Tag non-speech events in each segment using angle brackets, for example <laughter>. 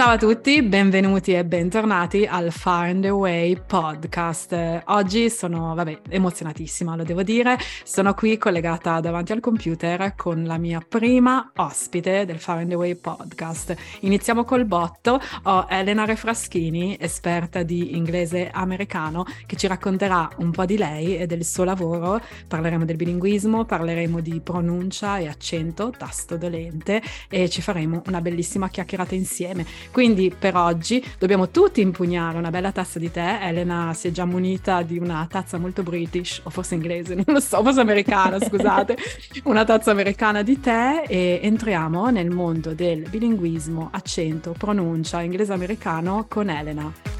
Ciao a tutti, benvenuti e bentornati al Far and Away podcast. Oggi sono, vabbè, emozionatissima, lo devo dire. Sono qui collegata davanti al computer con la mia prima ospite del Far and Away podcast. Iniziamo col botto. Ho Elena Refraschini, esperta di inglese americano, che ci racconterà un po' di lei e del suo lavoro. Parleremo del bilinguismo, parleremo di pronuncia e accento, tasto dolente e ci faremo una bellissima chiacchierata insieme. Quindi per oggi dobbiamo tutti impugnare una bella tazza di tè. Elena si è già munita di una tazza molto british, o forse inglese, <laughs> non lo so, forse americana, scusate, <laughs> una tazza americana di tè e entriamo nel mondo del bilinguismo, accento, pronuncia inglese-americano con Elena.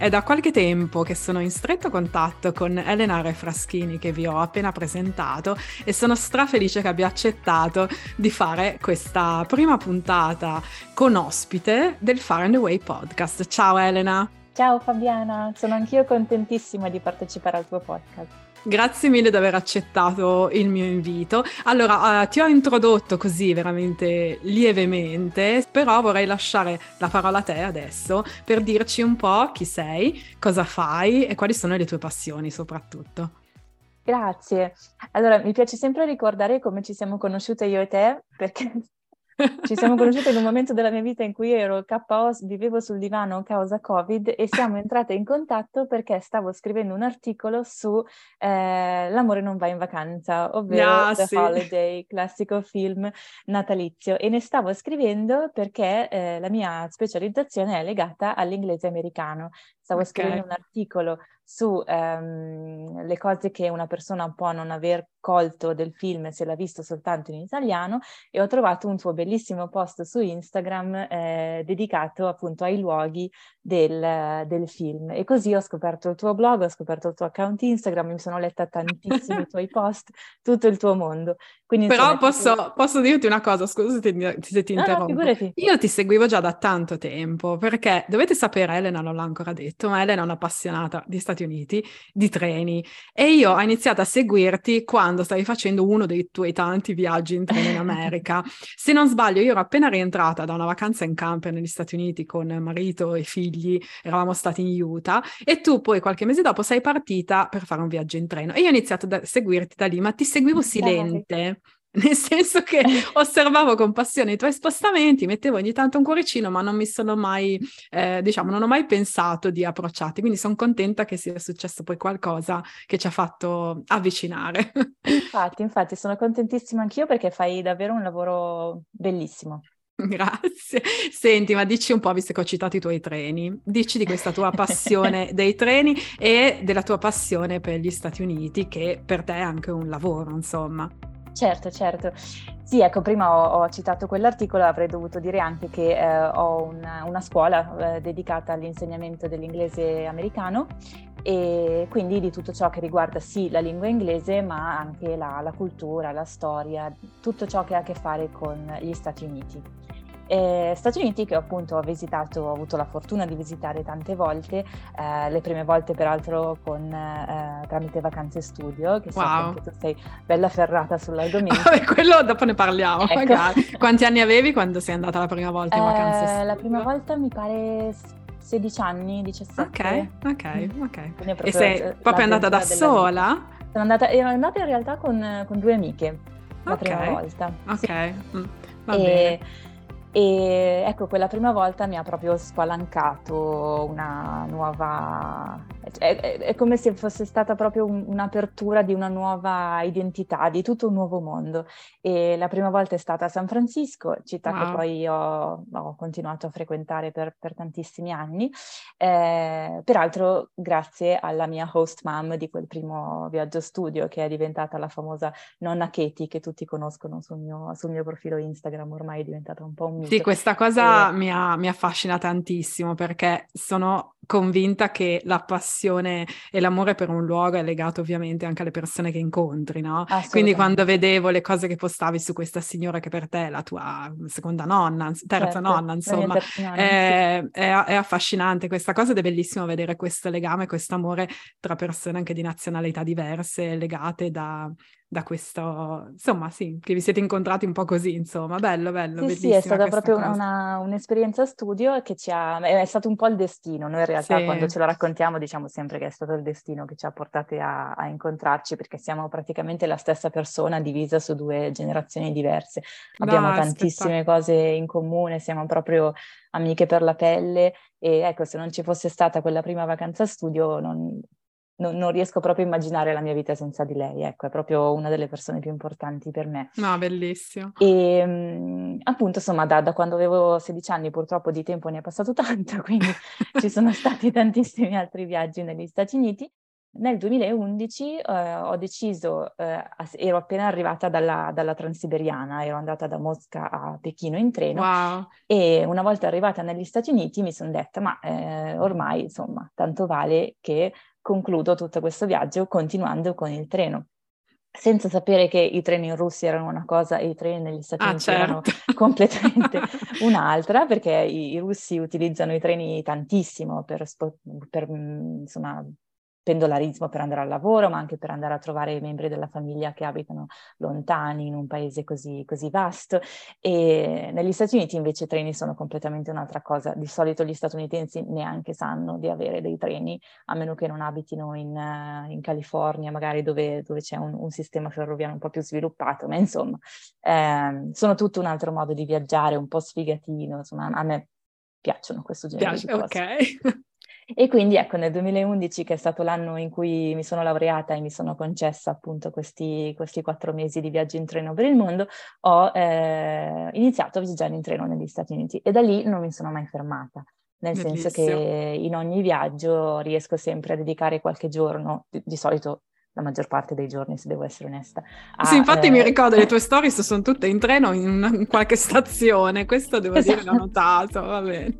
È da qualche tempo che sono in stretto contatto con Elena Refraschini che vi ho appena presentato e sono strafelice che abbia accettato di fare questa prima puntata con ospite del Far and Away podcast. Ciao Elena! Ciao Fabiana, sono anch'io contentissima di partecipare al tuo podcast. Grazie mille di aver accettato il mio invito. Allora, uh, ti ho introdotto così veramente lievemente, però vorrei lasciare la parola a te adesso per dirci un po' chi sei, cosa fai e quali sono le tue passioni soprattutto. Grazie. Allora, mi piace sempre ricordare come ci siamo conosciute io e te, perché ci siamo conosciute in un momento della mia vita in cui ero KO, vivevo sul divano a causa Covid e siamo entrate in contatto perché stavo scrivendo un articolo su eh, L'amore non va in vacanza, ovvero ah, The sì. Holiday, classico film natalizio. E ne stavo scrivendo perché eh, la mia specializzazione è legata all'inglese americano. Stavo okay. scrivendo un articolo su ehm, cose che una persona può non aver colto del film se l'ha visto soltanto in italiano e ho trovato un tuo bellissimo post su Instagram eh, dedicato appunto ai luoghi del, del, film e così ho scoperto il tuo blog, ho scoperto il tuo account Instagram, mi sono letta tantissimi <laughs> tuoi post, tutto il tuo mondo. Quindi, Però posso, tu... posso, dirti una cosa, scusa se ti, se ti interrompo. No, no, Io ti seguivo già da tanto tempo perché dovete sapere, Elena non l'ha ancora detto, ma Elena è un'appassionata di Stati Uniti, di treni e io ho iniziato a seguirti quando stavi facendo uno dei tuoi tanti viaggi in treno in <laughs> America. se non sbaglio, io ero appena rientrata da una vacanza in camper negli Stati Uniti con marito e figli, eravamo stati in Utah e tu poi qualche mese dopo sei partita per fare un viaggio in treno e io ho iniziato a seguirti da lì, ma ti seguivo silente. <laughs> nel senso che <laughs> osservavo con passione i tuoi spostamenti, mettevo ogni tanto un cuoricino, ma non mi sono mai, eh, diciamo, non ho mai pensato di approcciarti, quindi sono contenta che sia successo poi qualcosa che ci ha fatto avvicinare. Infatti, infatti, sono contentissima anch'io perché fai davvero un lavoro bellissimo. <laughs> Grazie. Senti, ma dici un po', visto che ho citato i tuoi treni, dici di questa tua passione <laughs> dei treni e della ua passione per gli Stati Uniti, che per te è anche un lavoro, insomma. Certo, certo. Sì, ecco, prima ho, ho, citato quell'articolo, avrei dovuto dire anche che eh, ho una, una scuola eh, dedicata all'insegnamento dell'inglese americano e quindi di tutto ciò che riguarda sì la lingua inglese, ma anche la, la cultura, la storia, tutto ciò che ha a che fare con gli Stati Uniti. Eh, Stati Uniti che appunto ho visitato, ho avuto la fortuna di visitare tante volte, eh, le prime volte peraltro con, eh, tramite vacanze studio, che wow. so che tu sei bella ferrata sull'argomento. <laughs> quello dopo ne parliamo, ecco. magari. Quanti anni avevi quando sei andata la prima volta in vacanze studio? Eh, la prima volta mi pare 16 anni, 17. Ok, ok, mm. ok. E sei proprio andata da sola? Sono andata, ero andata in realtà con, con due amiche la okay. prima volta. Ok, sì. mm, va e, bene e ecco, quella prima volta mi ha proprio spalancato una nuova... È, è, è come se fosse stata proprio un, un'apertura di una nuova identità, di tutto un nuovo mondo. E la prima volta è stata a San Francisco, città wow. che poi ho, ho, continuato a frequentare per, per tantissimi anni. Eh, peraltro grazie alla mia host mom di quel primo viaggio studio, che è diventata la famosa nonna Katie, che tutti conoscono sul mio, sul mio profilo Instagram, ormai è diventata un po' un sì, questa cosa e... mi, ha, mi affascina tantissimo perché sono convinta che la passione e l'amore per un luogo è legato ovviamente anche alle persone che incontri, no? Quindi quando vedevo le cose che postavi su questa signora che per te è la tua seconda nonna, terza certo, nonna, insomma, è, è, è, affascinante questa cosa ed è bellissimo vedere questo legame, questo amore tra persone anche di nazionalità diverse, legate da, da questo, insomma, sì, che vi siete incontrati un po' così, insomma, bello, bello, sì, sì, è stata proprio una, un'esperienza studio che ci ha, è stato un po' il destino, noi in realtà sì. quando ce la raccontiamo diciamo sempre che è stato il destino che ci ha portate a, a, incontrarci perché siamo praticamente la stessa persona divisa su due generazioni diverse, abbiamo no, tantissime cose in comune, siamo proprio amiche per la pelle e ecco, se non ci fosse stata quella prima vacanza studio non, non, non, riesco proprio a immaginare la mia vita senza di lei, ecco, è proprio una delle persone più importanti per me. No, bellissimo. E mm, appunto, insomma, da, da, quando avevo 16 anni purtroppo di tempo ne è passato <laughs> tanto, quindi ci sono stati tantissimi altri viaggi negli Stati Uniti. Nel 2011 eh, ho deciso, eh, ero appena arrivata dalla, dalla, Transiberiana, ero andata da Mosca a Pechino in treno wow. e una volta arrivata negli Stati Uniti mi sono detta ma eh, ormai insomma tanto vale che concludo tutto questo viaggio continuando con il treno senza sapere che i treni in Russia erano una cosa e i treni negli Stati ah, Uniti certo. erano <laughs> completamente <laughs> un'altra, perché i, i, russi utilizzano i treni tantissimo per, per insomma, pendolarismo per andare al lavoro, ma anche per andare a trovare i membri della famiglia che abitano lontani in un paese così, così vasto. E negli Stati Uniti invece i treni sono completamente un'altra cosa. Di solito gli statunitensi neanche sanno di avere dei treni, a meno che non abitino in, uh, in California, magari dove, dove c'è un, un, sistema ferroviario un po' più sviluppato, ma insomma eh, sono tutto un altro modo di viaggiare, un po' sfigatino, insomma a me piacciono questo genere Piace, di cose. Ok. <laughs> E quindi ecco, nel 2011, che è stato l'anno in cui mi sono laureata e mi sono concessa appunto questi, questi quattro mesi di viaggio in treno per il mondo, ho eh, iniziato a viaggiare in treno negli Stati Uniti e da lì non mi sono mai fermata. Nel Bellissimo. senso che in ogni viaggio riesco sempre a dedicare qualche giorno, di, di solito la maggior parte dei giorni, se devo essere onesta. A, sì, infatti eh... mi ricordo le <laughs> tue stories sono tutte in treno in, una, in qualche stazione, questo devo esatto. dire l'ho notato, va bene.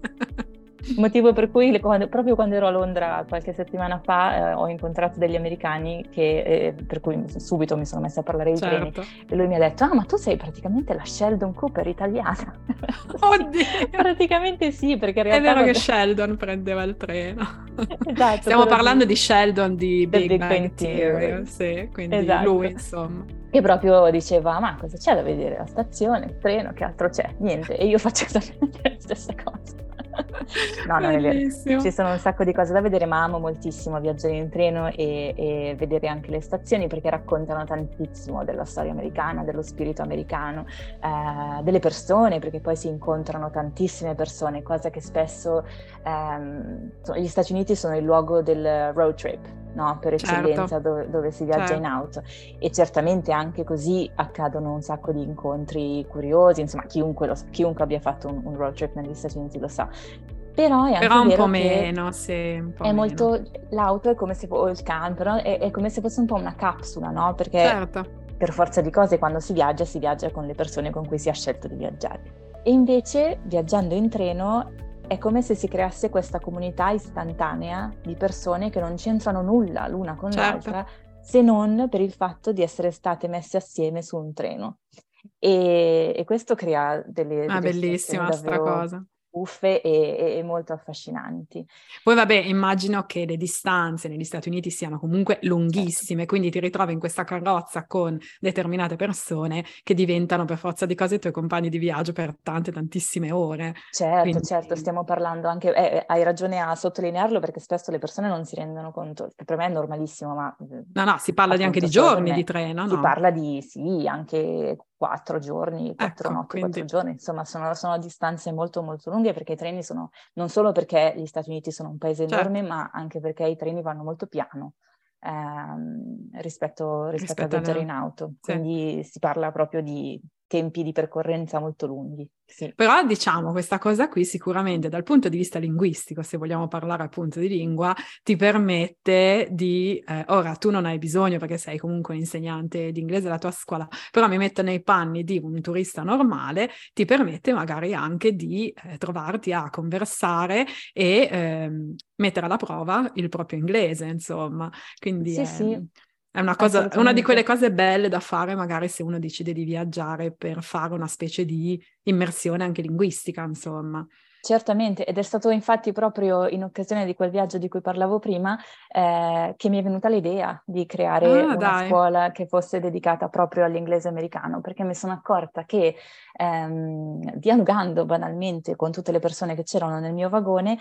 Motivo per cui quando, proprio quando ero a Londra qualche settimana fa eh, ho incontrato degli americani che, eh, per cui subito mi sono messa a parlare di certo. treni e lui mi ha detto ah ma tu sei praticamente la Sheldon Cooper italiana. <laughs> Oddio! praticamente sì perché in realtà... È vero quando... che Sheldon prendeva il treno. <laughs> Esatto. Stiamo parlando di Sheldon di Big, Big Bang, Theory, sì, quindi esatto. lui insomma. E proprio diceva, ma cosa c'è da vedere? La stazione, il treno, che altro c'è? Niente. E io faccio esattamente la stessa cosa. No, non è vero. Ci sono un sacco di cose da vedere, ma amo moltissimo viaggiare in treno e, e, vedere anche le stazioni perché raccontano tantissimo della storia americana, dello spirito americano, eh, delle persone, perché poi si incontrano tantissime persone, cosa che spesso ehm, gli Stati Uniti sono il luogo del road trip, no? per certo. eccellenza certo. dove, dove, si viaggia certo. in auto e certamente anche così accadono un sacco di incontri curiosi, insomma chiunque, lo, chiunque abbia fatto un, un, road trip negli Stati Uniti lo sa. Però è anche però un po' meno, sì, un po' è meno. molto, l'auto è come se fosse, il can, però è, è, come se fosse un po' una capsula, no? Perché certo. per forza di cose quando si viaggia si viaggia con le persone con cui si ha scelto di viaggiare. E invece viaggiando in treno è come se si creasse questa comunità istantanea di persone che non c'entrano nulla l'una con certo. l'altra, se non per il fatto di essere state messe assieme su un treno. E, e questo crea delle... Ah, bellissima sta cosa buffe e, e, molto affascinanti. Poi vabbè, immagino che le distanze negli Stati Uniti siano comunque lunghissime, certo. quindi ti ritrovi in questa carrozza con determinate persone che diventano per forza di cose i tuoi compagni di viaggio per tante, tantissime ore. Certo, quindi... certo, stiamo parlando anche, eh, eh, hai ragione a sottolinearlo perché spesso le persone non si rendono conto, per me è normalissimo, ma... No, no, si parla appunto, anche di giorni di treno, no? Si parla di, sì, anche quattro giorni, quattro ecco, notti, quindi... quattro giorni, insomma sono, sono, distanze molto molto lunghe perché i treni sono, non solo perché gli Stati Uniti sono un paese certo. enorme, ma anche perché i treni vanno molto piano ehm, rispetto, rispetto, rispetto, a viaggiare in auto, sì. quindi si parla proprio di tempi di percorrenza molto lunghi. Sì. Però diciamo questa cosa qui sicuramente dal punto di vista linguistico, se vogliamo parlare appunto di lingua, ti permette di, eh, ora tu non hai bisogno perché sei comunque un insegnante di inglese alla tua scuola, però mi metto nei panni di un turista normale, ti permette magari anche di eh, trovarti a conversare e eh, mettere alla prova il proprio inglese, insomma. Quindi sì, sì. È una, cosa, una di quelle cose belle da fare magari se uno decide di viaggiare per fare una specie di immersione anche linguistica, insomma. Certamente, ed è stato infatti proprio in occasione di quel viaggio di cui parlavo prima eh, che mi è venuta l'idea di creare ah, una dai. scuola che fosse dedicata proprio all'inglese americano, perché mi sono accorta che ehm, dialogando banalmente con tutte le persone che c'erano nel mio vagone,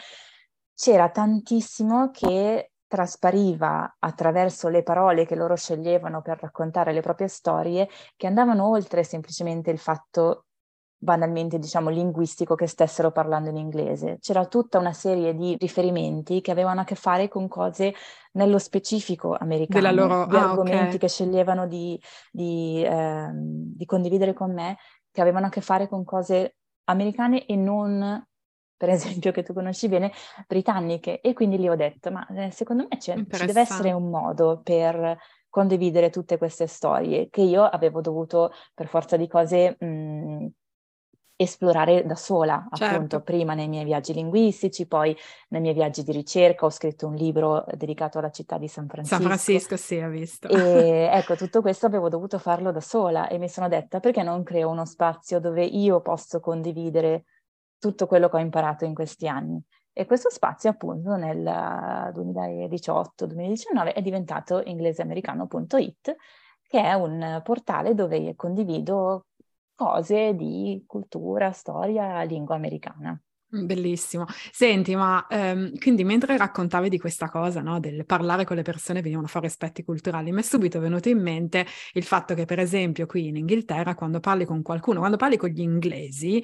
c'era tantissimo che traspariva attraverso le parole che loro sceglievano per raccontare le proprie storie, che andavano oltre semplicemente il fatto banalmente diciamo linguistico che stessero parlando in inglese. C'era tutta una serie di riferimenti che avevano a che fare con cose nello specifico americane, loro... di ah, argomenti okay. che sceglievano di, di, eh, di condividere con me, che avevano a che fare con cose americane e non per esempio, che tu conosci bene, britanniche. E quindi lì ho detto, ma eh, secondo me ci deve essere un modo per condividere tutte queste storie che io avevo dovuto, per forza di cose, mh, esplorare da sola, certo. appunto, prima nei miei viaggi linguistici, poi nei miei viaggi di ricerca, ho scritto un libro dedicato alla città di San Francisco. San Francisco, sì, ho visto. E ecco, tutto questo avevo dovuto farlo da sola e mi sono detta perché non creo uno spazio dove io posso condividere tutto quello che ho imparato in questi anni. E questo spazio appunto nel 2018-2019 è diventato ingleseamericano.it che è un portale dove condivido cose di cultura, storia, lingua americana. Bellissimo. Senti, ma ehm, quindi mentre raccontavi di questa cosa, no, del parlare con le persone venivano fuori aspetti culturali, mi è subito venuto in mente il fatto che, per esempio, qui in Inghilterra, quando parli con qualcuno, quando parli con gli inglesi,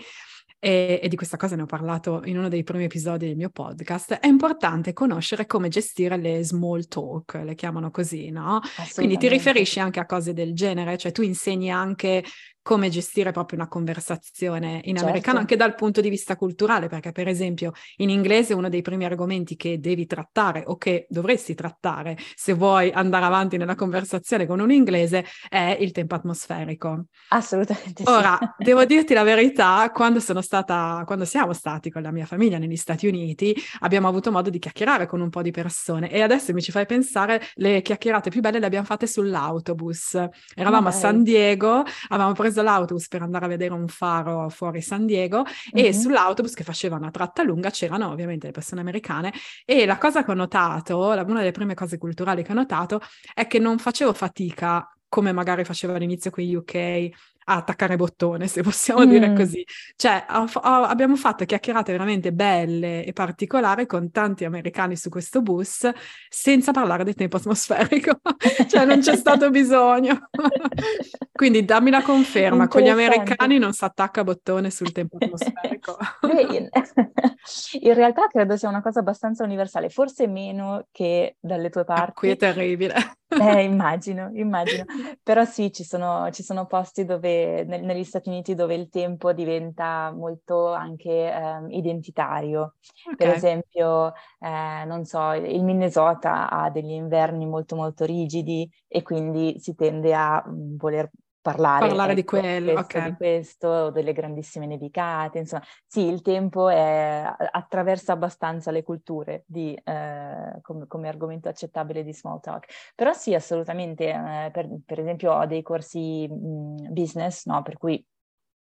e, e, di questa cosa ne ho parlato in uno dei primi episodi del mio podcast, è importante conoscere come gestire le small talk, le chiamano così, no? Quindi ti riferisci anche a cose del genere, cioè tu insegni anche come gestire proprio una conversazione in certo. americano anche dal punto di vista culturale, perché per esempio in inglese uno dei primi argomenti che devi trattare o che dovresti trattare se vuoi andare avanti nella conversazione con un inglese è il tempo atmosferico. Assolutamente. Sì. Ora, <laughs> devo dirti la verità, quando sono stata, quando siamo stati con la mia famiglia negli Stati Uniti, abbiamo avuto modo di chiacchierare con un po' di persone e adesso mi ci fai pensare, le chiacchierate più belle le abbiamo fatte sull'autobus. Eravamo oh, a San Diego, avevamo preso preso l'autobus per andare a vedere un faro fuori San Diego mm-hmm. e sull'autobus che faceva una tratta lunga c'erano ovviamente le persone americane e la cosa che ho notato, una delle prime cose culturali che ho notato è che non facevo fatica come magari faceva all'inizio qui UK a attaccare bottone, se possiamo mm. dire così. Cioè, ho, ho, abbiamo fatto chiacchierate veramente belle e particolari con tanti americani su questo bus, senza parlare del tempo atmosferico. <laughs> cioè, non c'è stato bisogno. <laughs> Quindi dammi la conferma, con gli americani non si attacca bottone sul tempo atmosferico. <laughs> in realtà credo sia una cosa abbastanza universale, forse meno che dalle tue parti. Ah, qui è terribile. Eh, immagino, immagino. Però sì, ci sono, ci sono posti dove, nel, negli Stati Uniti dove il tempo diventa molto anche eh, identitario. Okay. Per esempio, eh, non so, il Minnesota ha degli inverni molto molto rigidi e quindi si tende a mh, voler parlare, parlare ecco, di quello, okay. di questo, delle grandissime nevicate, insomma, sì, il tempo è, attraversa abbastanza le culture di, eh, come, come, argomento accettabile di small talk, però sì, assolutamente, eh, per, per, esempio ho dei corsi mh, business, no, per cui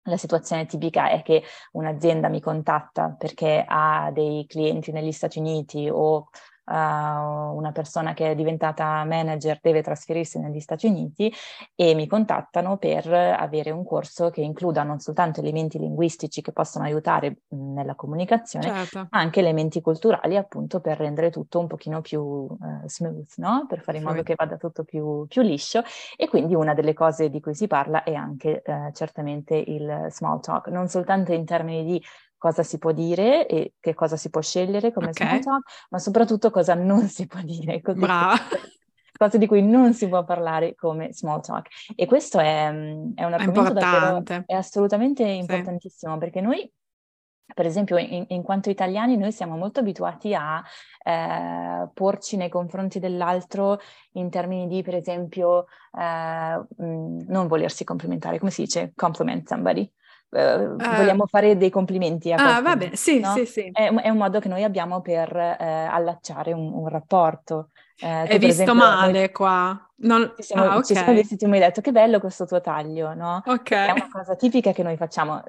la situazione tipica è che un'azienda mi contatta perché ha dei clienti negli Stati Uniti o uh, una persona che è diventata manager deve trasferirsi negli Stati Uniti e mi contattano per avere un corso che includa non soltanto elementi linguistici che possono aiutare nella comunicazione, certo. ma anche elementi culturali appunto per rendere tutto un pochino più uh, smooth, no? Per fare in modo che vada tutto più, più, liscio e quindi una delle cose di cui si parla è anche uh, certamente il small talk, non soltanto in termini di cosa si può dire e che cosa si può scegliere come okay. small talk, ma soprattutto cosa non si può dire. Così <laughs> Brava. Cose di cui non si può parlare come small talk. E questo è, mm, è un argomento davvero, è assolutamente importantissimo sì. perché noi per esempio, in, in, quanto italiani, noi siamo molto abituati a eh, porci nei confronti dell'altro in termini di, per esempio, eh, mm, non volersi complimentare, come si dice? Compliment somebody uh, vogliamo fare dei complimenti a qualcuno. Ah, vabbè, sì, no? sì, sì. È, è, un modo che noi abbiamo per eh, allacciare un, un rapporto. Eh, È visto esempio, male noi... qua. Non... Ci siamo, ah, okay. ci siamo visti, tu mi hai detto che bello questo tuo taglio, no? Ok. È una cosa tipica che noi facciamo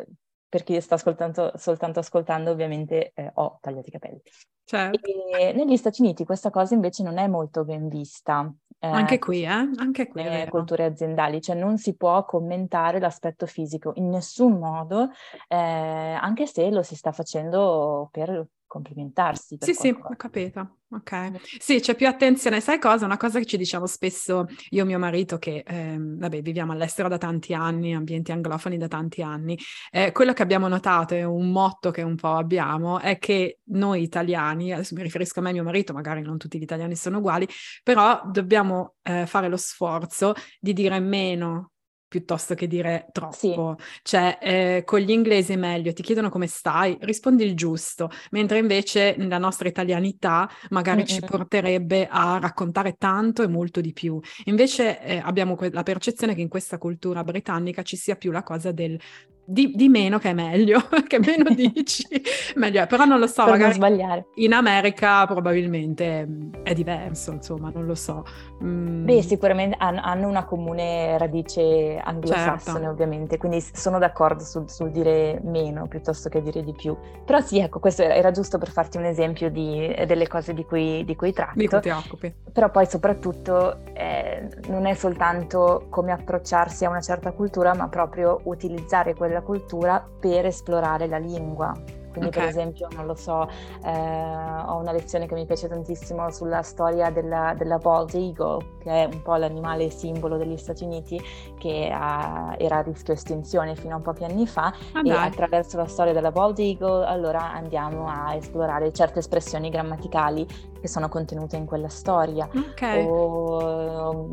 per chi sta ascoltando, soltanto ascoltando, ovviamente eh, ho tagliato i capelli. Certo. E negli Stati Uniti questa cosa invece non è molto ben vista. Eh, Anche qui, eh? Anche qui. Nelle culture aziendali, cioè non si può commentare l'aspetto fisico in nessun modo, eh, anche se lo si sta facendo per complimentarsi. sì, qualcosa. sì, ho capito. Ok. Sì, c'è più attenzione. Sai cosa? Una cosa che ci diciamo spesso io e mio marito, che ehm, vabbè, viviamo all'estero da tanti anni, ambienti anglofoni da tanti anni, eh, quello che abbiamo notato è un motto che un po' abbiamo, è che noi italiani, adesso mi riferisco a me e mio marito, magari non tutti gli italiani sono uguali, però dobbiamo eh, fare lo sforzo di dire meno piuttosto che dire troppo. Sì. Cioè, eh, con gli inglesi è meglio, ti chiedono come stai, rispondi il giusto, mentre invece nella nostra italianità magari mm-hmm. ci porterebbe a raccontare tanto e molto di più. Invece eh, abbiamo que- la percezione che in questa cultura britannica ci sia più la cosa del di, di, meno che è meglio, <laughs> che meno <laughs> dici, meglio è. Però non lo so, per magari in America probabilmente mm, è diverso, insomma, non lo so. Mm. Beh, sicuramente hanno una comune radice anglosassone, certo. ovviamente, quindi sono d'accordo sul, sul, dire meno piuttosto che dire di più. Però sì, ecco, questo era giusto per farti un esempio di, delle cose di cui, di cui tratto. Di cui ti occupi. Però poi soprattutto eh, non è soltanto come approcciarsi a una certa cultura, ma proprio utilizzare quella cultura per esplorare la lingua. Quindi okay. per esempio, non lo so, eh, ho una lezione che mi piace tantissimo sulla storia della, della bald eagle, che è un po' l'animale simbolo degli Stati Uniti, che ha, era a rischio estinzione fino a pochi anni fa. Ah, e dai. attraverso la storia della bald eagle, allora andiamo a esplorare certe espressioni grammaticali che sono contenute in quella storia. Okay. O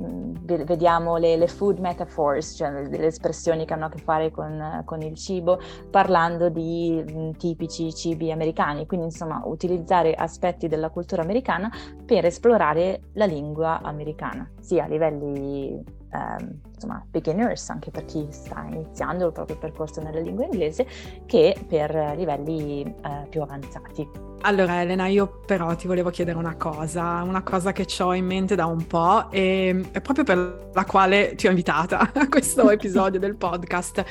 mm, vediamo le, le, food metaphors, cioè le, espressioni che hanno a che fare con, con il cibo, parlando di mh, mm, tipici cibi americani. Quindi, insomma, utilizzare aspetti della cultura americana per esplorare la lingua americana, sia a livelli ehm, insomma, beginners, anche per chi sta iniziando il proprio percorso nella lingua inglese, che per livelli eh, più avanzati. Allora Elena, io però ti volevo chiedere una cosa, una cosa che ho in mente da un po' e è proprio per la quale ti ho invitata <laughs> a questo <laughs> episodio del podcast.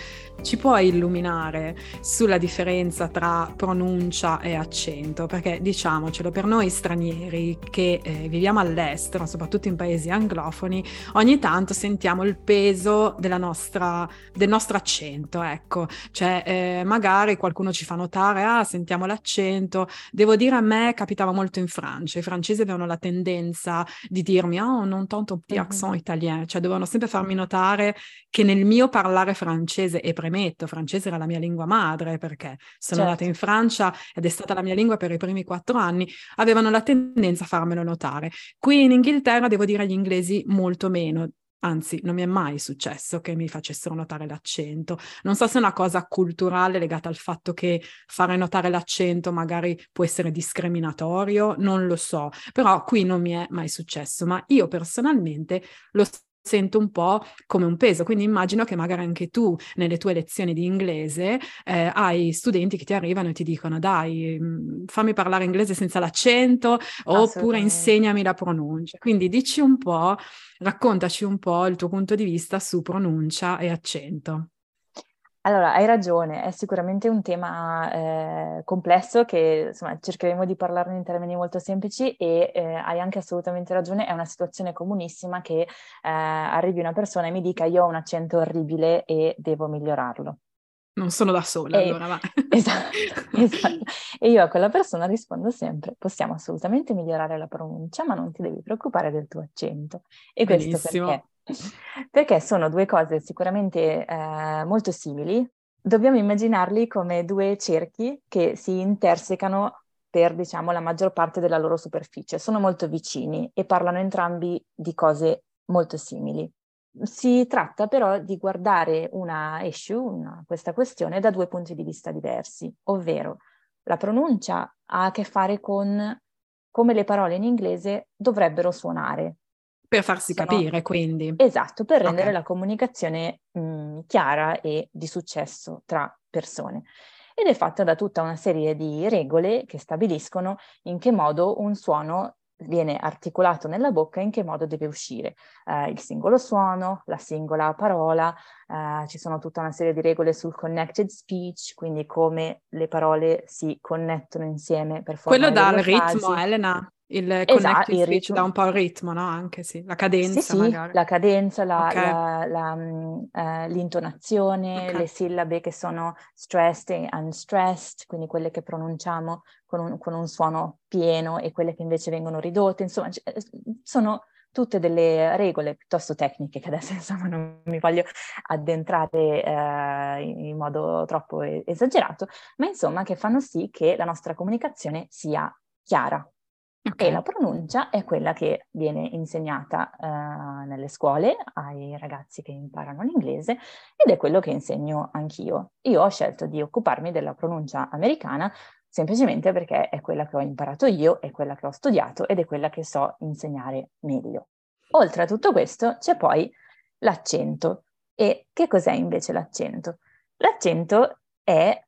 Ci puoi illuminare sulla differenza tra pronuncia e accento? Perché diciamocelo, per noi stranieri che eh, viviamo all'estero, soprattutto in paesi anglofoni, ogni tanto sentiamo il peso nostra, del nostro accento, ecco. Cioè eh, magari qualcuno ci fa notare, ah, sentiamo l'accento Devo dire a me capitava molto in Francia, i francesi avevano la tendenza di dirmi oh non tanto petit accent italien, cioè dovevano sempre farmi notare che nel mio parlare francese, e premetto, francese era la mia lingua madre perché sono certo. nata in Francia ed è stata la mia lingua per i primi quattro anni, avevano la tendenza a farmelo notare. Qui in Inghilterra devo dire agli inglesi molto meno, Anzi, non mi è mai successo che mi facessero notare l'accento. Non so se è una cosa culturale legata al fatto che fare notare l'accento magari può essere discriminatorio, non lo so, però qui non mi è mai successo, ma io personalmente lo sento un po' come un peso, quindi immagino che magari anche tu nelle tue lezioni di inglese eh, hai studenti che ti arrivano e ti dicono dai mm, fammi parlare inglese senza l'accento oppure insegnami la pronuncia. Quindi dici un po' Raccontaci un po' il tuo punto di vista su pronuncia e accento. Allora, hai ragione, è sicuramente un tema eh, complesso che insomma, cercheremo di parlarne in termini molto semplici e eh, hai anche assolutamente ragione, è una situazione comunissima che eh, arrivi una persona e mi dica io ho un accento orribile e devo migliorarlo. Non sono da sola, e, allora va. <laughs> Esatto, esatto. E io a quella persona rispondo sempre, possiamo assolutamente migliorare la pronuncia, ma non ti devi preoccupare del tuo accento. E Benissimo. questo perché? <laughs> Perché sono due cose sicuramente eh, molto simili. Dobbiamo immaginarli come due cerchi che si intersecano per, diciamo, la maggior parte della loro superficie. Sono molto vicini e parlano entrambi di cose molto simili. Si tratta però di guardare una issue, una, questa questione, da due punti di vista diversi, ovvero la pronuncia ha a che fare con come le parole in inglese dovrebbero suonare. Per farsi Sono... capire, quindi. Esatto, per rendere okay. la comunicazione mh, chiara e di successo tra persone. Ed è fatta da tutta una serie di regole che stabiliscono in che modo un suono viene articolato nella bocca in che modo deve uscire eh, il singolo suono, la singola parola, eh, ci sono tutta una serie di regole sul connected speech, quindi come le parole si connettono insieme per formare Quello dà il ritmo, Elena. Il Esatto, connecting il ritmo. dà un po' il ritmo, no? Anche sì, la cadenza Sì, sì, la cadenza, la- Ok. la- la, eh, l'intonazione, Ok. le sillabe che sono stressed e unstressed, quindi quelle che pronunciamo con un, con un suono pieno e quelle che invece vengono ridotte, insomma, c- eh, sono tutte delle regole piuttosto tecniche che adesso <laughs> insomma non mi voglio addentrare eh, in modo troppo esagerato, ma insomma che fanno sì che la nostra comunicazione sia chiara. Ok. E la pronuncia è quella che viene insegnata eh, nelle scuole ai ragazzi che imparano l'inglese ed è quello che insegno anch'io. Io ho scelto di occuparmi della pronuncia americana semplicemente perché è quella che ho imparato io, è quella che ho studiato ed è quella che so insegnare meglio. Oltre a tutto questo c'è poi l'accento. E che cos'è invece l'accento? L'accento è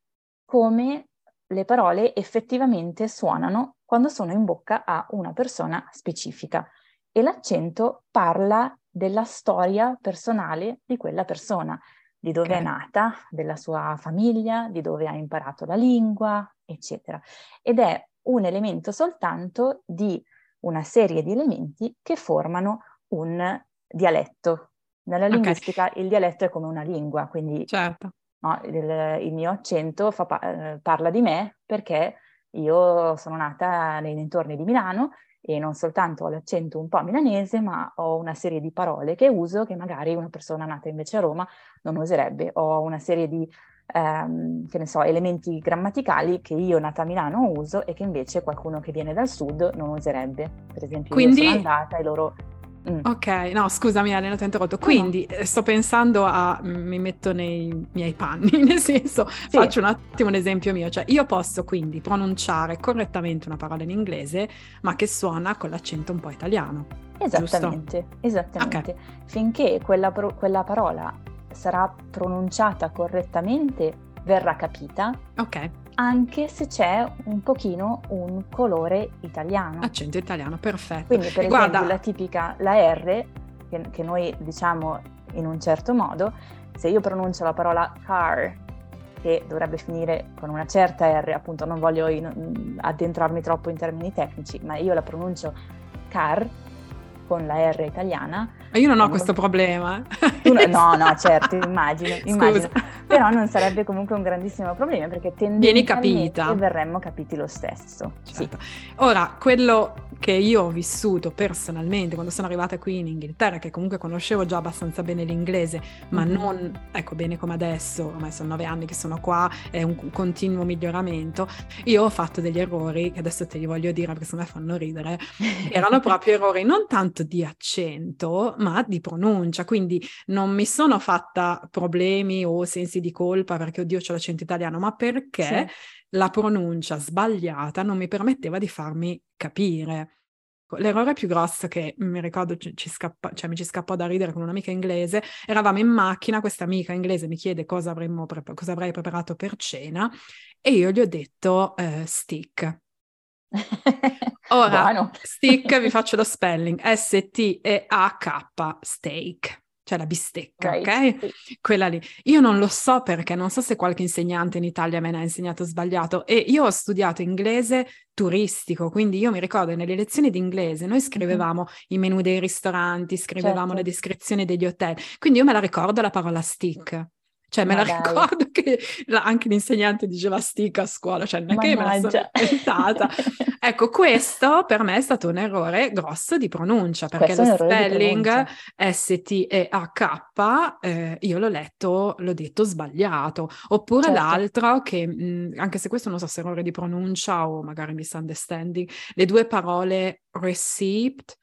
come le parole effettivamente suonano quando sono in bocca a una persona specifica e l'accento parla della storia personale di quella persona, di dove Ok. è nata, della sua famiglia, di dove ha imparato la lingua, eccetera. Ed è un elemento soltanto di una serie di elementi che formano un dialetto. Nella linguistica il dialetto è come una lingua, quindi Certo. No, il, il mio accento fa eh, parla di me perché io sono nata nei dintorni di Milano e non soltanto ho l'accento un po' milanese, ma ho una serie di parole che uso che magari una persona nata invece a Roma non userebbe. Ho una serie di, ehm, che ne so, elementi grammaticali che io nata a Milano uso e che invece qualcuno che viene dal sud non userebbe. Per esempio, Quindi- io sono andata e loro... Mm. Ok, no, scusami Elena, ti ho interrotto. no. Quindi eh, sto pensando a, mm, mi metto nei miei panni, <laughs> nel senso, Sì. faccio un attimo un esempio mio, cioè io posso quindi pronunciare correttamente una parola in inglese, ma che suona con l'accento un po' italiano. Esattamente, esattamente. Finché quella, pro- quella parola sarà pronunciata correttamente, verrà capita, Ok, anche se c'è un pochino un colore italiano. accento italiano, perfetto. Quindi, per esempio, guarda, la tipica, la R, che, che noi diciamo in un certo modo, se io pronuncio la parola car, che dovrebbe finire con una certa R, appunto non voglio in- addentrarmi troppo in termini tecnici, ma io la pronuncio car con la R italiana, io non ho questo problema. no, no, <laughs> certo, immagino, immagino. Scusa. Però non sarebbe comunque un grandissimo problema perché tendenzialmente capita. verremmo capiti lo stesso. Sì. Certo. Ora, quello che io ho vissuto personalmente quando sono arrivata qui in Inghilterra, che comunque conoscevo già abbastanza bene l'inglese, ma Mhm. non, ecco, bene come adesso, ormai sono nove anni che sono qua, è un continuo miglioramento, io ho fatto degli errori, che adesso te li voglio dire perché secondo me fanno ridere, <laughs> erano proprio errori non tanto di accento, ma di pronuncia, quindi non mi sono fatta problemi o sensi di colpa perché oddio c'ho l'accento italiano, ma perché la pronuncia sbagliata non mi permetteva di farmi capire. L'errore più grosso che mi ricordo ci, ci scappa- cioè mi ci scappò da ridere con un'amica inglese, eravamo in macchina, questa amica inglese mi chiede cosa, avremmo prepa- cosa avrei preparato per cena e io gli ho detto eh, stick. <laughs> Ora, stick, vi <laughs> faccio lo spelling, S-T-E-A-K, steak, cioè la bistecca, Right, ok? sì. Quella lì. Io non lo so perché, non so se qualche insegnante in Italia me ne ha insegnato sbagliato e io ho studiato inglese turistico, quindi io mi ricordo nelle lezioni di inglese noi scrivevamo i menu dei ristoranti, scrivevamo Certo. le descrizioni degli hotel, quindi io me la ricordo la parola stick. Cioè me Ma la dai. ricordo che anche l'insegnante diceva stick a scuola, cioè non è che me la sono inventata. <laughs> Ecco, questo per me è stato un errore grosso di pronuncia, perché Questo lo spelling. S-T-E-H, eh, io l'ho letto, l'ho detto sbagliato. Oppure Certo. l'altro, che mh, anche se questo non so se è errore di pronuncia o magari misunderstanding, le due parole receipt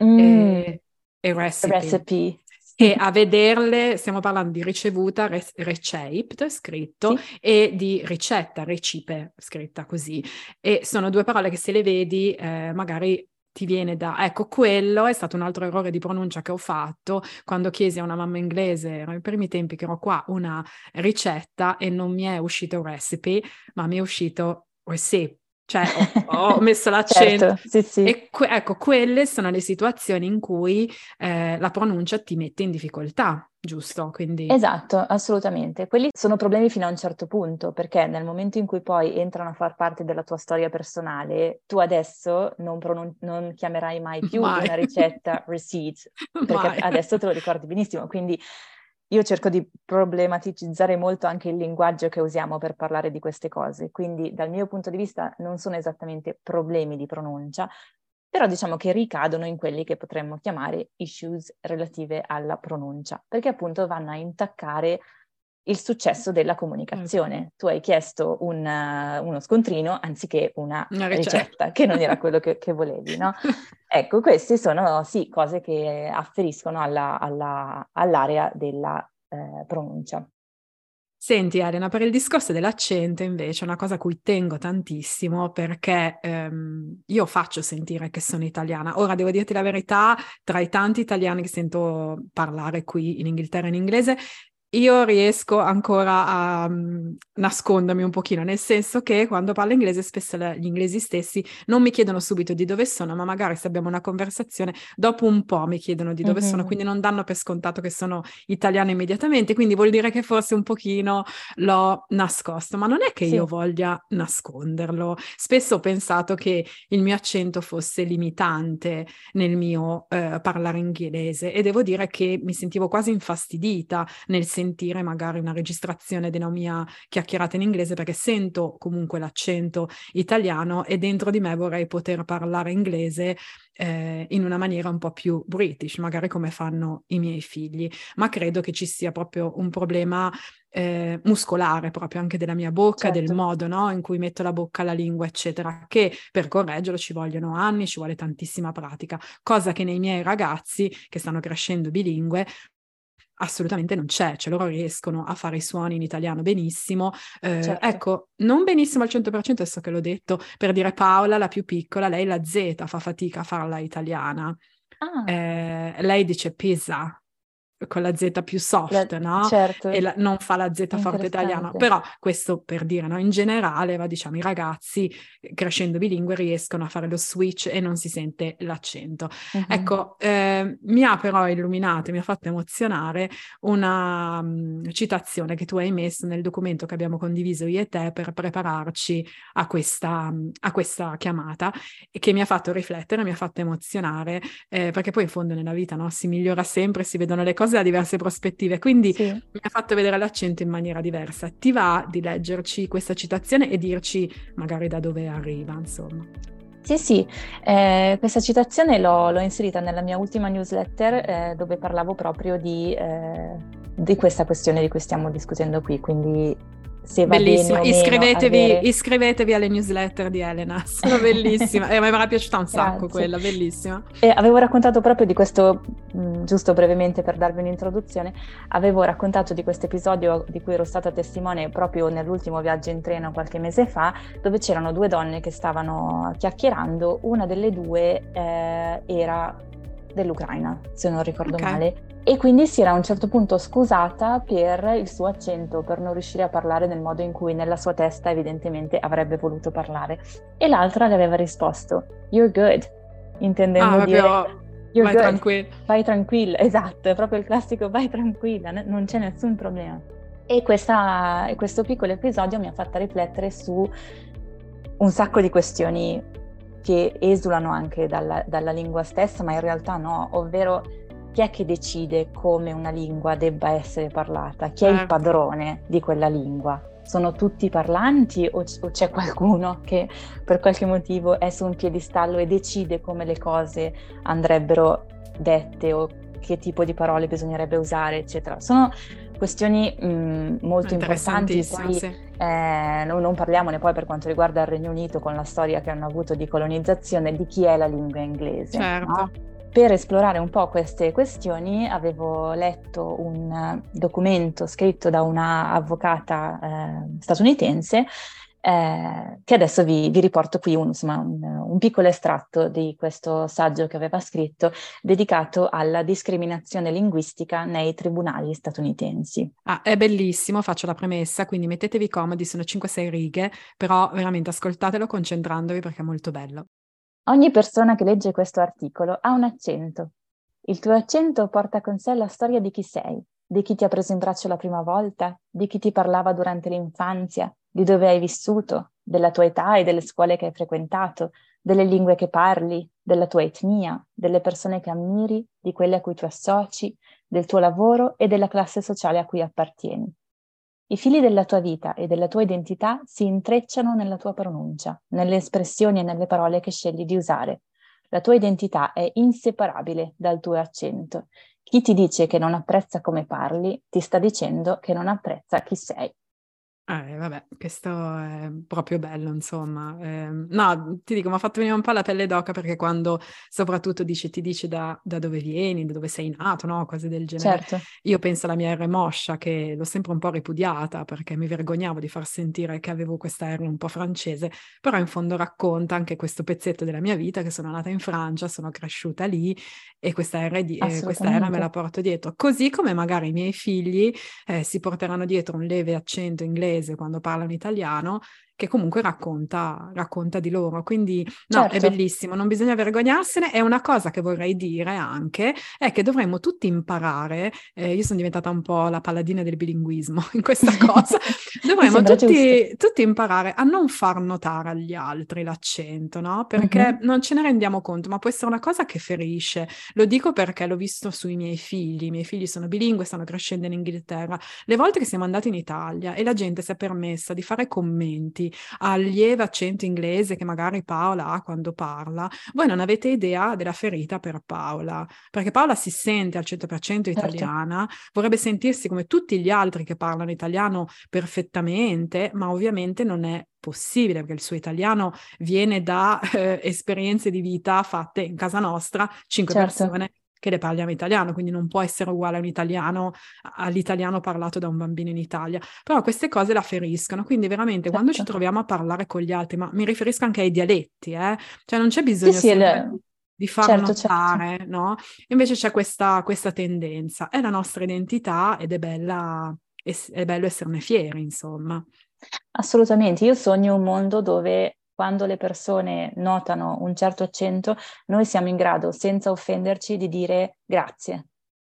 Mm, e, e recipe. recipe. E a vederle stiamo parlando di ricevuta, re- received, scritto, Sì. e di ricetta, recipe, scritta così. E sono due parole che se le vedi eh, magari ti viene da... Ecco, quello è stato un altro errore di pronuncia che ho fatto quando chiesi a una mamma inglese, erano i primi tempi che ero qua, una ricetta e non mi è uscito recipe, ma mi è uscito recipe. Cioè ho, <laughs> ho messo l'accento. certo, sì, sì. E que- ecco, quelle sono le situazioni in cui eh, la pronuncia ti mette in difficoltà, giusto? Quindi... Esatto, assolutamente. Quelli sono problemi fino a un certo punto, perché nel momento in cui poi entrano a far parte della tua storia personale, tu adesso non, pronun- non chiamerai mai più Mai. una ricetta receipt, <laughs> perché Mai. adesso te lo ricordi benissimo. Quindi io cerco di problematicizzare molto anche il linguaggio che usiamo per parlare di queste cose, quindi dal mio punto di vista non sono esattamente problemi di pronuncia, però diciamo che ricadono in quelli che potremmo chiamare issues relative alla pronuncia, perché appunto vanno a intaccare il successo della comunicazione. Tu hai chiesto un, uh, uno scontrino anziché una, Una ricetta. ricetta. che non era quello che, che volevi, no? <laughs> Ecco, queste sono sì cose che afferiscono alla, alla, all'area della eh, pronuncia. Senti Elena, per il discorso dell'accento invece è una cosa a cui tengo tantissimo perché ehm, io faccio sentire che sono italiana. Ora devo dirti la verità, tra i tanti italiani che sento parlare qui in Inghilterra in inglese, io riesco ancora a um, nascondermi un pochino, nel senso che quando parlo inglese spesso gli inglesi stessi non mi chiedono subito di dove sono, ma magari se abbiamo una conversazione, dopo un po' mi chiedono di dove Mhm. sono, quindi non danno per scontato che sono italiana immediatamente, quindi vuol dire che forse un pochino l'ho nascosto, ma non è che Sì. io voglia nasconderlo. Spesso ho pensato che il mio accento fosse limitante nel mio eh, parlare inglese e devo dire che mi sentivo quasi infastidita nel sentire magari una registrazione della mia chiacchierata in inglese perché sento comunque l'accento italiano e dentro di me vorrei poter parlare inglese eh, in una maniera un po' più british, magari come fanno i miei figli, ma credo che ci sia proprio un problema eh, muscolare proprio anche della mia bocca, del Certo. modo no, in cui metto la bocca alla lingua, eccetera, che per correggerlo ci vogliono anni, ci vuole tantissima pratica, cosa che nei miei ragazzi che stanno crescendo bilingue assolutamente non c'è, cioè loro riescono a fare i suoni in italiano benissimo, eh, Certo. ecco, non benissimo al 100%, adesso che l'ho detto, per dire Paola, la più piccola, lei la Z fa fatica a farla italiana, Ah, eh, lei dice pizza con la Z più soft, la- no? certo. E la- non fa la Z forte italiana, però questo per dire, no? In generale, va, diciamo, i ragazzi crescendo bilingue riescono a fare lo switch e non si sente l'accento. Mhm. Ecco, eh, mi ha però illuminato, mi ha fatto emozionare una mm, citazione che tu hai messo nel documento che abbiamo condiviso io e te per prepararci a questa, mm, a questa chiamata e che mi ha fatto riflettere, mi ha fatto emozionare, eh, perché poi in fondo nella vita no, si migliora sempre, si vedono le cose da diverse prospettive, quindi Sì. mi ha fatto vedere l'accento in maniera diversa. Ti va di leggerci questa citazione e dirci magari da dove arriva, insomma? Sì, sì, eh, questa citazione l'ho, l'ho inserita nella mia ultima newsletter eh, dove parlavo proprio di, eh, di questa questione di cui stiamo discutendo qui, quindi se va Bellissima, bene iscrivetevi, avere- iscrivetevi alle newsletter di Elena, <laughs> sono <laughs> bellissima e mi era piaciuta un sacco Grazie. quella, bellissima. E avevo raccontato proprio di questo, mh, giusto brevemente per darvi un'introduzione, avevo raccontato di questo episodio di cui ero stata testimone proprio nell'ultimo viaggio in treno qualche mese fa, dove c'erano due donne che stavano chiacchierando, una delle due eh, era dell'Ucraina, se non ricordo Ok. male, e quindi si era a un certo punto scusata per il suo accento, per non riuscire a parlare nel modo in cui nella sua testa evidentemente avrebbe voluto parlare. E l'altra le aveva risposto, You're good, intendendo Ah, dire proprio, You're vai good, tranquillo. vai tranquilla, <laughs> esatto, è proprio il classico vai tranquilla, n- non c'è nessun problema. E questa- questo piccolo episodio mi ha fatta riflettere su un sacco di questioni che esulano anche dalla, dalla lingua stessa, ma in realtà no, ovvero chi è che decide come una lingua debba essere parlata? Chi è il Certo. padrone di quella lingua? Sono tutti parlanti o, c- o c'è qualcuno che per qualche motivo è su un piedistallo e decide come le cose andrebbero dette o che tipo di parole bisognerebbe usare, eccetera? Sono questioni mh, molto importanti. Poi, sì. eh, non, non parliamone poi per quanto riguarda il Regno Unito con la storia che hanno avuto di colonizzazione di chi è la lingua inglese. Certo. no? Per esplorare un po' queste questioni avevo letto un eh, documento scritto da una avvocata eh, statunitense eh, che adesso vi, vi riporto qui un, insomma, un, un, piccolo estratto di questo saggio che aveva scritto dedicato alla discriminazione linguistica nei tribunali statunitensi. Ah, è bellissimo, faccio la premessa, quindi mettetevi comodi, sono 5-6 righe, però veramente ascoltatelo concentrandovi perché è molto bello. Ogni persona che legge questo articolo ha un accento. Il tuo accento porta con sé la storia di chi sei, di chi ti ha preso in braccio la prima volta, di chi ti parlava durante l'infanzia, di dove hai vissuto, della tua età e delle scuole che hai frequentato, delle lingue che parli, della tua etnia, delle persone che ammiri, di quelle a cui tu associ, del tuo lavoro e della classe sociale a cui appartieni. I fili della tua vita e della tua identità si intrecciano nella tua pronuncia, nelle espressioni e nelle parole che scegli di usare. La tua identità è inseparabile dal tuo accento. Chi ti dice che non apprezza come parli, ti sta dicendo che non apprezza chi sei. Eh, vabbè, questo è proprio bello, insomma. Eh, no, ti dico, mi ha fatto venire un po' la pelle d'oca perché quando soprattutto dice, ti dice da, da dove vieni, da dove sei nato, no? Cose del genere. Certo. Io penso alla mia R moscia che l'ho sempre un po' ripudiata perché mi vergognavo di far sentire che avevo questa R un po' francese, però in fondo racconta anche questo pezzetto della mia vita che sono nata in Francia, sono cresciuta lì e questa R, di, eh, questa R me la porto dietro. Così come magari i miei figli eh, si porteranno dietro un leve accento inglese inglese quando parlano italiano che comunque racconta, racconta di loro. Quindi no, certo. è bellissimo, non bisogna vergognarsene. E una cosa che vorrei dire anche è che dovremmo tutti imparare, eh, io sono diventata un po' la paladina del bilinguismo <laughs> in questa cosa, <laughs> dovremmo tutti, tutti, imparare a non far notare agli altri l'accento, no? Perché uh-huh. non ce ne rendiamo conto, ma può essere una cosa che ferisce. Lo dico perché l'ho visto sui miei figli, i miei figli sono bilingue, stanno crescendo in Inghilterra. Le volte che siamo andati in Italia e la gente si è permessa di fare commenti al lieve accento inglese che magari Paola ha quando parla, voi non avete idea della ferita per Paola, perché Paola si sente al 100% certo. italiana, certo. vorrebbe sentirsi come tutti gli altri che parlano italiano perfettamente, ma ovviamente non è possibile perché il suo italiano viene da eh, esperienze di vita fatte in casa nostra, cinque certo. persone che le parliamo italiano, quindi non può essere uguale a un italiano, all'italiano parlato da un bambino in Italia. Però queste cose la feriscono, quindi veramente certo. quando ci certo. troviamo a parlare con gli altri, ma mi riferisco anche ai dialetti, eh? cioè non c'è bisogno sì, sì, le... di far certo, certo. notare, certo. no? Invece c'è questa, questa, tendenza, è la nostra identità ed è bella, è, è bello esserne fieri, insomma. Assolutamente, io sogno un mondo dove quando le persone notano un certo accento, noi siamo in grado, senza offenderci, di dire grazie.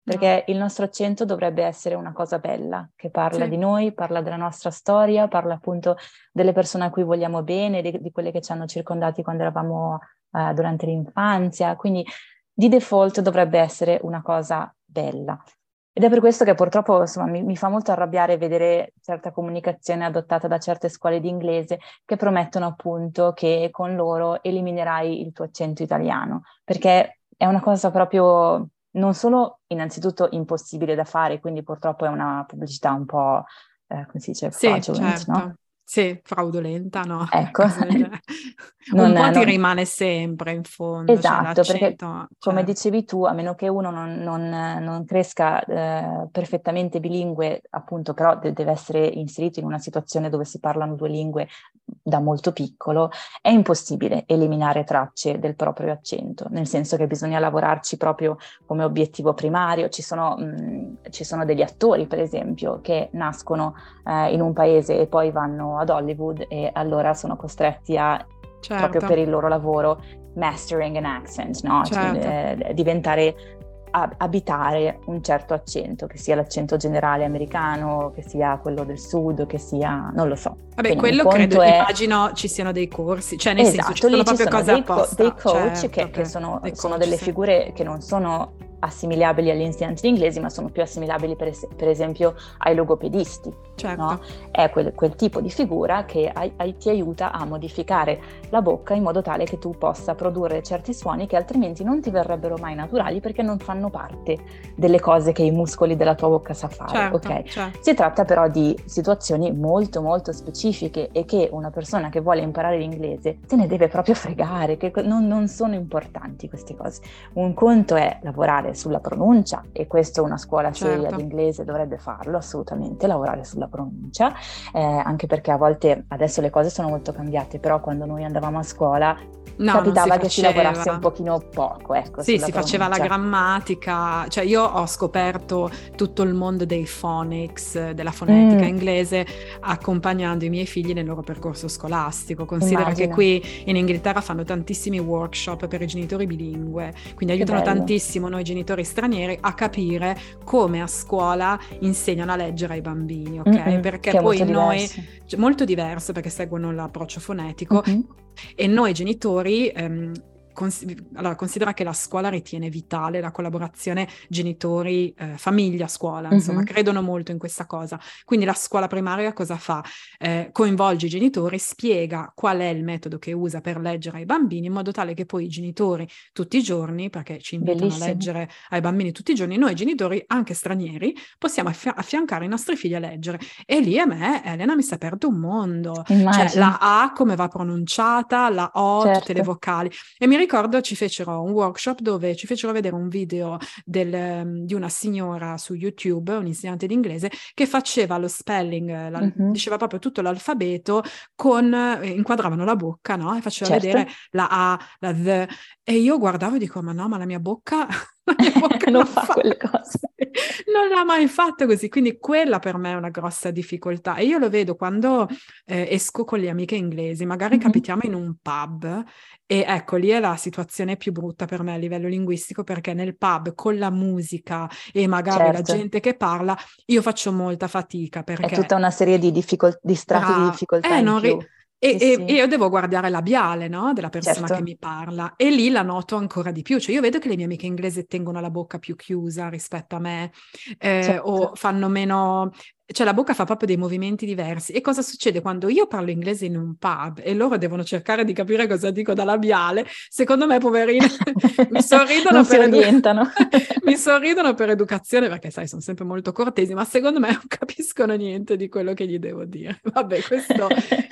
Perché no. il nostro accento dovrebbe essere una cosa bella, che parla sì. di noi, parla della nostra storia, parla appunto delle persone a cui vogliamo bene, di, di quelle che ci hanno circondati quando eravamo uh, durante l'infanzia. Quindi di default dovrebbe essere una cosa bella. Ed è per questo che purtroppo insomma, mi, mi, fa molto arrabbiare vedere certa comunicazione adottata da certe scuole di inglese che promettono appunto che con loro eliminerai il tuo accento italiano, perché è una cosa proprio non solo innanzitutto impossibile da fare, quindi purtroppo è una pubblicità un po', eh, come si dice, sì, fraudulent, certo. no? Sì, fraudolenta, no? Ecco. <laughs> non, un po' non... ti rimane sempre in fondo. Cioè esatto, cioè perché cioè... come dicevi tu, a meno che uno non, non, non cresca eh, perfettamente bilingue, appunto, però de- deve essere inserito in una situazione dove si parlano due lingue da molto piccolo, è impossibile eliminare tracce del proprio accento, nel senso che bisogna lavorarci proprio come obiettivo primario. Ci sono, mh, ci sono degli attori, per esempio, che nascono eh, in un paese e poi vanno ad Hollywood e allora sono costretti a, certo. proprio per il loro lavoro, mastering an accent, no? Cioè, certo. Cioè, eh, diventare abitare un certo accento, che sia l'accento generale americano, che sia quello del sud, che sia, non lo so. Vabbè, Quindi quello credo, è... immagino ci siano dei corsi, cioè nel esatto, senso ci sono proprio cose dei, co- dei coach certo, che, che, sono, sono delle sì. figure che non sono assimilabili agli insegnanti di inglese, ma sono più assimilabili per, es- per esempio ai logopedisti. Certo. No? È quel, quel, tipo di figura che ai, ai, ti aiuta a modificare la bocca in modo tale che tu possa produrre certi suoni che altrimenti non ti verrebbero mai naturali perché non fanno parte delle cose che i muscoli della tua bocca sa fare. Certo, okay? certo. Si tratta però di situazioni molto molto specifiche e che una persona che vuole imparare l'inglese se ne deve proprio fregare, che non, non sono importanti queste cose. Un conto è lavorare lavorare sulla pronuncia e questo una scuola certo. seria di inglese dovrebbe farlo assolutamente, lavorare sulla pronuncia, eh, anche perché a volte adesso le cose sono molto cambiate, però quando noi andavamo a scuola No, capitava si che si lavorasse un pochino poco, ecco. Sì, si pronuncia. faceva la grammatica, cioè io ho scoperto tutto il mondo dei phonics, della fonetica mm. inglese, accompagnando i miei figli nel loro percorso scolastico. Considera Immagino. che qui in Inghilterra fanno tantissimi workshop per i genitori bilingue, quindi aiutano tantissimo noi genitori stranieri a capire come a scuola insegnano a leggere ai bambini, ok? Mm-hmm, perché poi noi, cioè, molto diverso perché seguono l'approccio fonetico, mm-hmm. E noi genitori ehm, Cons- allora, considera che la scuola ritiene vitale la collaborazione genitori, eh, famiglia, scuola, insomma, mm-hmm. credono molto in questa cosa. Quindi la scuola primaria cosa fa? Eh, coinvolge i genitori, spiega qual è il metodo che usa per leggere ai bambini, in modo tale che poi i genitori tutti i giorni, perché ci invitano Bellissimo. a leggere ai bambini tutti i giorni, noi genitori, anche stranieri, possiamo affi- affiancare i nostri figli a leggere. E lì a me, Elena, mi si è aperto un mondo. Cioè, Immagino. Cioè, la A come va pronunciata, la O, certo. tutte le vocali. E mi ricordo ci fecero un workshop dove ci fecero vedere un video del, ehm, di una signora su YouTube, un insegnante di inglese, che faceva lo spelling, la, mm-hmm. diceva proprio tutto l'alfabeto con, eh, inquadravano la bocca, no? E faceva certo. vedere la A, la Z. E io guardavo e dico, ma no, ma la mia bocca <laughs> <laughs> non fa quelle cose. <laughs> Non l'ha mai fatto così, quindi quella per me è una grossa difficoltà. E io lo vedo quando eh, esco con le amiche inglesi, magari mm-hmm. capitiamo in un pub e ecco, lì è la situazione più brutta per me a livello linguistico perché nel pub con la musica e magari certo. la gente che parla, io faccio molta fatica perché... È tutta una serie di, difficol- di strati ah, di difficoltà eh, non ri- e, sì, e, sì. e, io devo guardare il labiale no? della persona certo. che mi parla e lì la noto ancora di più. Cioè io vedo che le mie amiche inglesi tengono la bocca più chiusa rispetto a me eh, certo. o fanno meno cioè la bocca fa proprio dei movimenti diversi. E cosa succede quando io parlo inglese in un pub e loro devono cercare di capire cosa dico da labiale? Secondo me, poverine, <laughs> mi sorridono per edu- <laughs> mi sorridono per educazione perché sai, sono sempre molto cortesi, ma secondo me non capiscono niente di quello che gli devo dire. <laughs> Vabbè, questo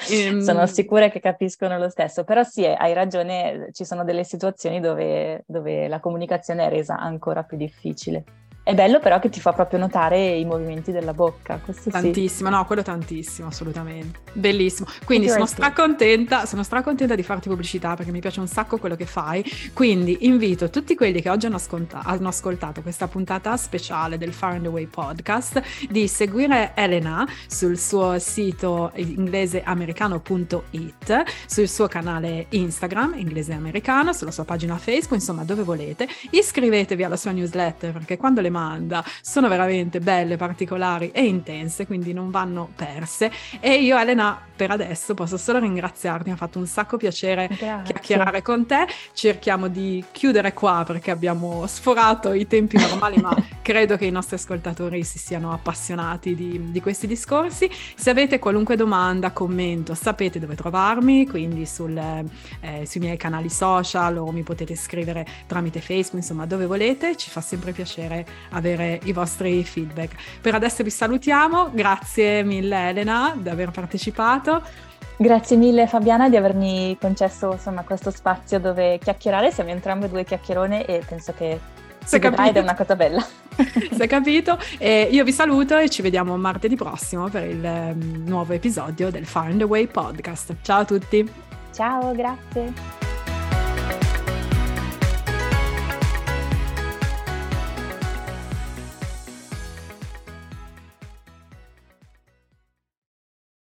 ehm... sono sicura che capiscono lo stesso, però sì, hai ragione, ci sono delle situazioni dove, dove la comunicazione è resa ancora più difficile. È bello però che ti fa proprio notare i movimenti della bocca. Questo tantissimo, sì. no, quello tantissimo, assolutamente. Bellissimo. Quindi sono stracontenta, sono stracontenta di farti pubblicità perché mi piace un sacco quello che fai. Quindi invito tutti quelli che oggi hanno, ascolta- hanno ascoltato questa puntata speciale del Far and Away podcast di seguire Elena sul suo sito ingleseamericano.it, sul suo canale Instagram, inglese americano, sulla sua pagina Facebook, insomma dove volete. Iscrivetevi alla sua newsletter perché quando le domanda sono veramente belle, particolari e intense, quindi non vanno perse. E io, Elena, per adesso posso solo ringraziarti, mi ha fatto un sacco piacere Grazie. chiacchierare con te. Cerchiamo di chiudere qua perché abbiamo sforato i tempi normali, ma <laughs> credo che i nostri ascoltatori si siano appassionati di, di questi discorsi. Se avete qualunque domanda, commento, sapete dove trovarmi, quindi sul, eh, sui miei canali social o mi potete scrivere tramite Facebook, insomma dove volete, ci fa sempre piacere avere i vostri feedback. Per adesso vi salutiamo, grazie mille Elena di aver partecipato. Grazie mille Fabiana di avermi concesso insomma, questo spazio dove chiacchierare, siamo entrambe due chiacchierone e penso che si vedrà ed è una cosa bella. <laughs> Si è capito? E io vi saluto e ci vediamo martedì prossimo per il um, nuovo episodio del Find the Way podcast. Ciao a tutti! Ciao, grazie!